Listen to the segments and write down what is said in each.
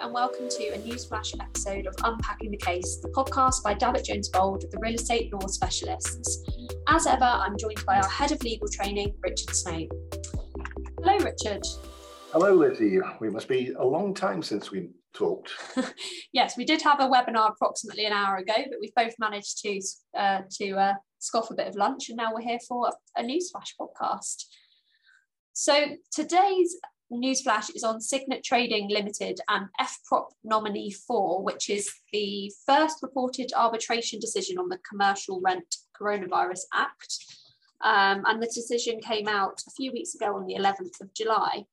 and welcome to a newsflash episode of Unpacking the Case, the podcast by Davitt Jones Bould, the real estate law specialists. As ever, I'm joined by our head of legal training, Richard Snape. Hello, Richard. Hello, Lizzie. We must be a long time since we talked. yes, we did have a webinar approximately an hour ago, but we've both managed to uh, to uh, scoff a bit of lunch, and now we're here for a newsflash podcast. So today's Newsflash is on Signet Trading Limited and FPROP nominee 4, which is the first reported arbitration decision on the Commercial Rent Coronavirus Act. Um, and the decision came out a few weeks ago on the 11th of July.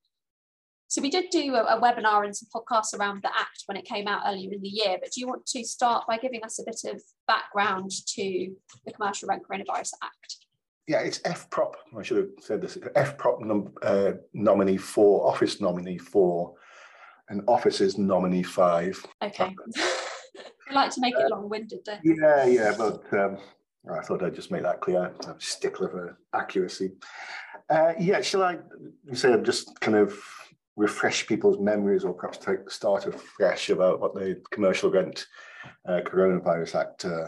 So we did do a, a, webinar and some podcasts around the Act when it came out earlier in the year, but do you want to start by giving us a bit of background to the Commercial Rent Coronavirus Act? Yeah, it's FPROP. I should have said this. FPROP num, uh, nominee four, office nominee four, and officers nominee five. Okay. I like to make it long-winded, don't you? Yeah, yeah, but um, I thought I'd just make that clear. I'm a stickler for accuracy. Uh, yeah, shall I say I'm just kind of refresh people's memories or perhaps take, start afresh about what the Commercial Rent uh, Coronavirus Act uh,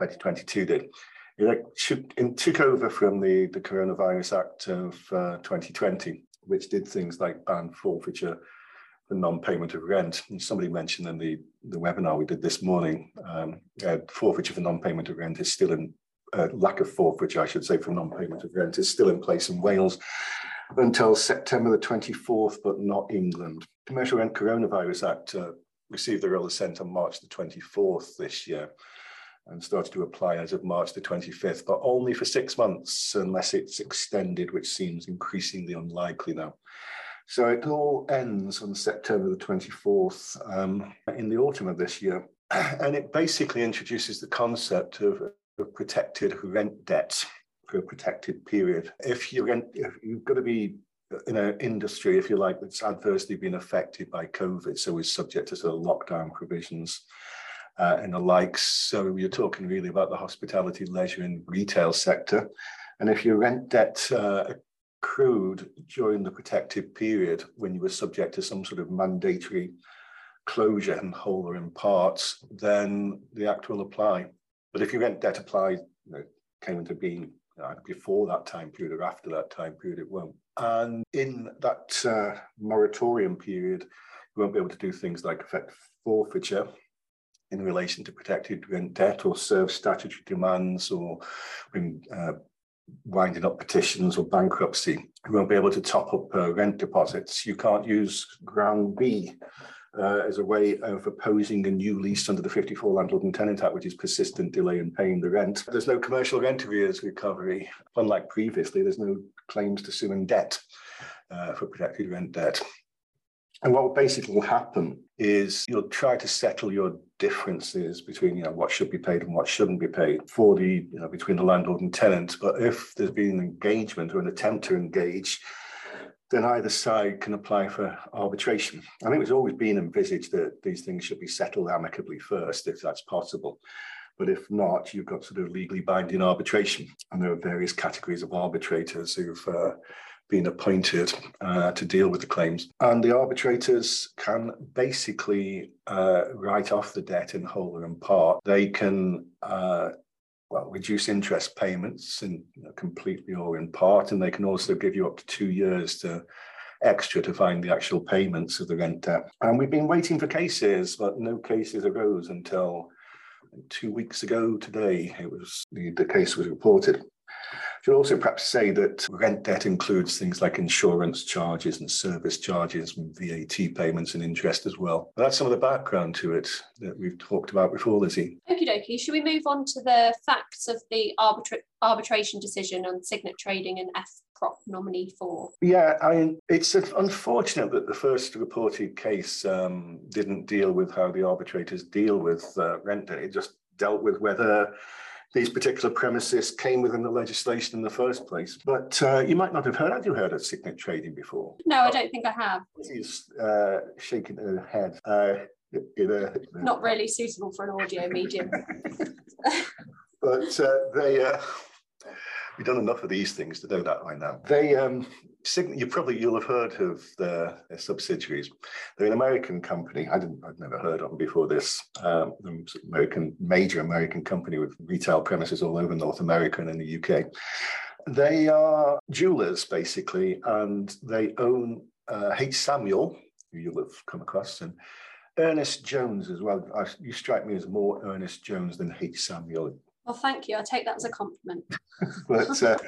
2022 did? It took over from the, the Coronavirus Act of uh, 2020, which did things like ban forfeiture for non-payment of rent. And somebody mentioned in the, the webinar we did this morning, um, uh, forfeiture for non-payment of rent is still in, uh, lack of forfeiture, I should say, for non-payment of rent is still in place in Wales until September the 24th, but not England. Commercial Rent Coronavirus Act uh, received the royal assent on March the 24th this year and started to apply as of March the 25th, but only for six months unless it's extended, which seems increasingly unlikely now. So it all ends on September the 24th um, in the autumn of this year. And it basically introduces the concept of, protected rent debt for a protected period. If you rent, if you've got to be in an industry, if you like, that's adversely been affected by COVID, so is subject to sort of lockdown provisions uh, and the likes. So you're talking really about the hospitality, leisure, and retail sector. And if your rent debt uh, accrued during the protective period when you were subject to some sort of mandatory closure in whole or in parts, then the act will apply. But if your rent debt applied, you know, came into being uh, before that time period or after that time period, it won't. And in that uh, moratorium period, you won't be able to do things like effect forfeiture in relation to protected rent debt or serve statutory demands or when uh, winding up petitions or bankruptcy. You won't be able to top up uh, rent deposits. You can't use ground B uh, as a way of opposing a new lease under the 54 Landlord and Tenant Act, which is persistent delay in paying the rent. There's no commercial rent arrears recovery. Unlike previously, there's no claims to sue in debt uh, for protected rent debt. And what basically will happen is you'll try to settle your differences between you know what should be paid and what shouldn't be paid for the you know between the landlord and tenant. But if there's been an engagement or an attempt to engage, then either side can apply for arbitration. I think it's always been envisaged that these things should be settled amicably first, if that's possible. But if not, you've got sort of legally binding arbitration. And there are various categories of arbitrators who've uh, been appointed uh, to deal with the claims. And the arbitrators can basically uh, write off the debt in whole or in part. They can uh, well, reduce interest payments in you know, completely or in part, and they can also give you up to two years to extra to find the actual payments of the rent debt. And we've been waiting for cases, but no cases arose until two weeks ago today. It was the, the case was reported should also perhaps say that rent debt includes things like insurance charges and service charges and VAT payments and interest as well. But that's some of the background to it that we've talked about before, Lizzie. Okie dokie. Should we move on to the facts of the arbitra- arbitration decision on Signet Trading and F prop nominee four? Yeah, I mean, it's unfortunate that the first reported case um, didn't deal with how the arbitrators deal with uh, rent debt. It just dealt with whether these particular premises came within the legislation in the first place. But uh, you might not have heard. Have you heard of signet trading before? No, I don't think I have. She's uh, shaking her head. Uh, in a, not really suitable for an audio medium. but uh, they, uh, we've done enough of these things to know that right now. They, um, you probably you'll have heard of their, their, subsidiaries. They're an American company. I didn't. I'd never heard of them before this. Um, American major American company with retail premises all over North America and in the UK. They are jewelers basically, and they own uh, H. Samuel, who you'll have come across, and Ernest Jones as well. I, you strike me as more Ernest Jones than H. Samuel. Well, thank you. I take that as a compliment. but uh,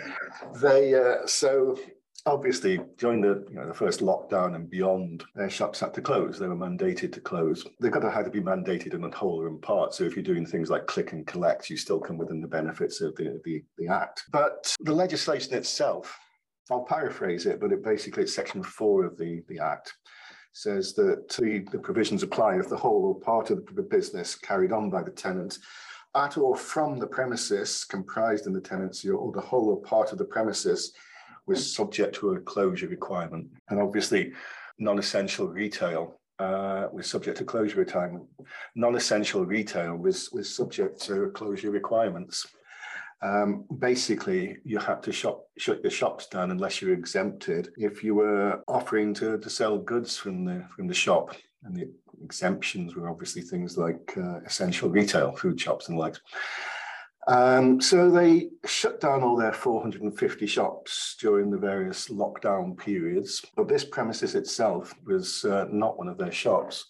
they uh, so obviously during the you know the first lockdown and beyond, their shops had to close. They were mandated to close. They've got to have to be mandated in whole or in part. So if you're doing things like click and collect, you still come within the benefits of the the, the act. But the legislation itself, I'll paraphrase it, but it basically it's section four of the the act says that the, the provisions apply if the whole or part of the business carried on by the tenant at or from the premises comprised in the tenancy or the whole or part of the premises was subject to a closure requirement. And obviously, non-essential retail uh, was subject to closure requirement. Non-essential retail was, was subject to closure requirements. Um, basically, you had to shop, shut your shops down unless you're exempted. If you were offering to, to sell goods from the from the shop, and the exemptions were obviously things like uh, essential retail, food shops and the like. Um, so they shut down all their 450 shops during the various lockdown periods. But this premises itself was uh, not one of their shops.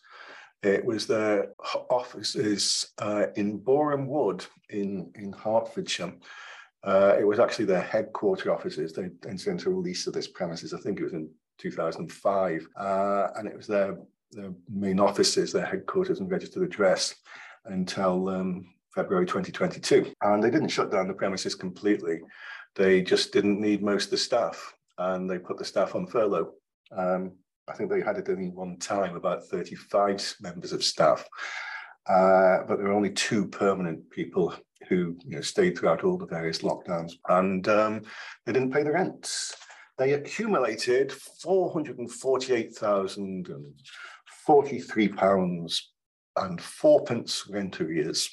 It was their offices uh, in Boreham Wood in, in Hertfordshire. Uh, it was actually their headquarter offices. They entered into a lease of this premises, I think it was in 2005. Uh, and it was their their main offices, their headquarters and registered address until um, February 2022. And they didn't shut down the premises completely. They just didn't need most of the staff and they put the staff on furlough. Um, I think they had it only one time about 35 members of staff, uh, but there were only two permanent people who you know, stayed throughout all the various lockdowns and um, they didn't pay the rents. They accumulated 448,000 £43 and fourpence rent arrears.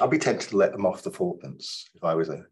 I'd be tempted to let them off the fourpence if I was a,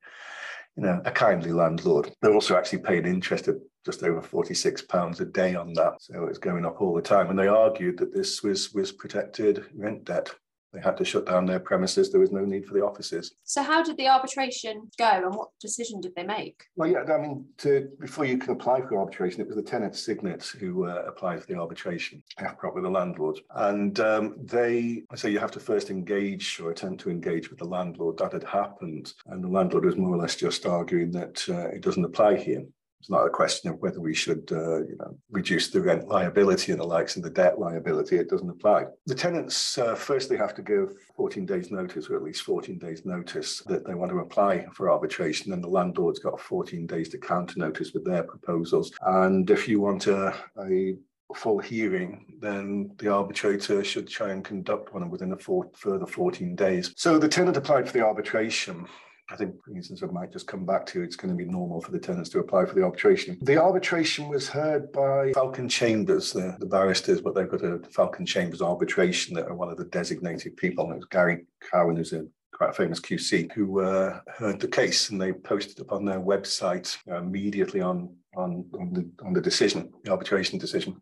you know, a kindly landlord. They're also actually paying interest of just over forty-six pounds a day on that, so it's going up all the time. And they argued that this was was protected rent debt they had to shut down their premises. There was no need for the offices. So, how did the arbitration go, and what decision did they make? Well, yeah, I mean, to, before you can apply for arbitration, it was the tenant Signet who uh, applied for the arbitration, AFPROP with the landlord, and um, they so say you have to first engage or attempt to engage with the landlord. That had happened, and the landlord was more or less just arguing that uh, it doesn't apply here. It's not a question of whether we should, uh, you know, reduce the rent liability and the likes and the debt liability. It doesn't apply. The tenants uh, firstly have to give 14 days notice, or at least 14 days notice, that they want to apply for arbitration. And the landlord's got 14 days to counter notice with their proposals. And if you want a, a full hearing, then the arbitrator should try and conduct one within a four, further 14 days. So the tenant applied for the arbitration. I think, for instance, I might just come back to it's going to be normal for the tenants to apply for the arbitration. The arbitration was heard by Falcon Chambers, the, the barristers, but they've got a Falcon Chambers arbitration that are one of the designated people. And it was Gary Cowen, who's a quite a famous QC, who uh, heard the case and they posted upon their website immediately on, on, on, the, on the decision, the arbitration decision.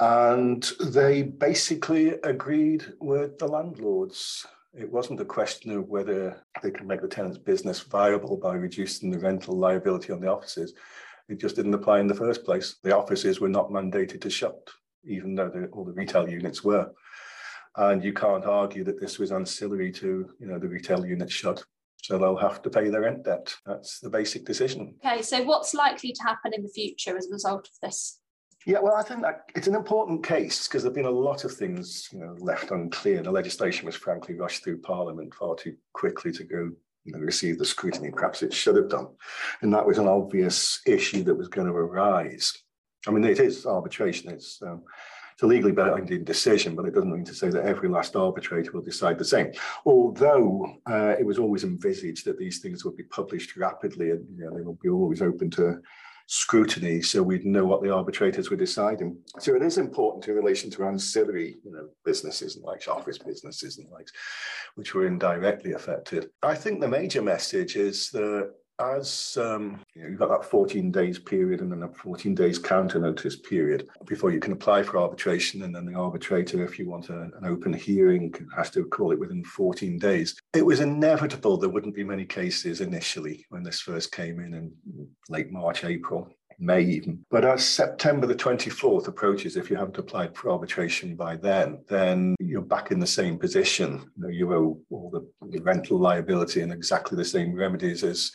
And they basically agreed with the landlords it wasn't a question of whether they could make the tenant's business viable by reducing the rental liability on the offices. It just didn't apply in the first place. The offices were not mandated to shut, even though the, all the retail units were. And you can't argue that this was ancillary to, you know, the retail units shut. So they'll have to pay their rent debt. That's the basic decision. Okay, so what's likely to happen in the future as a result of this yeah, well, I think it's an important case because there've been a lot of things, you know, left unclear. The legislation was frankly rushed through Parliament far too quickly to go you know, receive the scrutiny perhaps it should have done, and that was an obvious issue that was going to arise. I mean, it is arbitration; it's um, it's a legally binding decision, but it doesn't mean to say that every last arbitrator will decide the same. Although uh, it was always envisaged that these things would be published rapidly, and you know, they will be always open to scrutiny so we'd know what the arbitrators were deciding. So it is important in relation to ancillary you know, businesses and like office businesses and like which were indirectly affected. I think the major message is that as um, you you've got that 14 days period and then a 14 days counter notice period before you can apply for arbitration, and then the arbitrator, if you want a, an open hearing, has to call it within 14 days. It was inevitable there wouldn't be many cases initially when this first came in in late March, April. May even. But as September the 24th approaches, if you haven't applied for arbitration by then, then you're back in the same position. You, know, you owe all the rental liability and exactly the same remedies as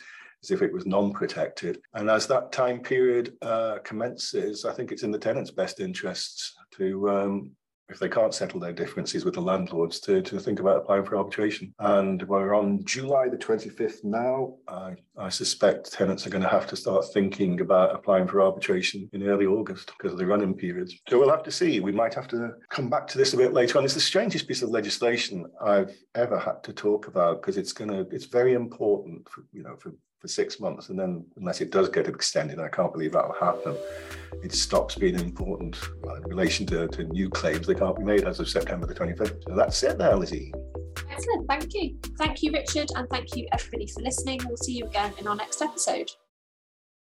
as if it was non-protected. And as that time period uh, commences, I think it's in the tenant's best interests to um, if they can't settle their differences with the landlords, to, to think about applying for arbitration. And we're on July the 25th now. I, I suspect tenants are going to have to start thinking about applying for arbitration in early August because of the running periods. So we'll have to see. We might have to come back to this a bit later on. It's the strangest piece of legislation I've ever had to talk about because it's going to, it's very important for, you know, for for six months, and then unless it does get extended, I can't believe that will happen. It stops being important well, in relation to, to new claims. They can't be made as of September the 25th. So that's it there, Lizzie. Excellent. Thank you. Thank you, Richard, and thank you everybody for listening. We'll see you again in our next episode.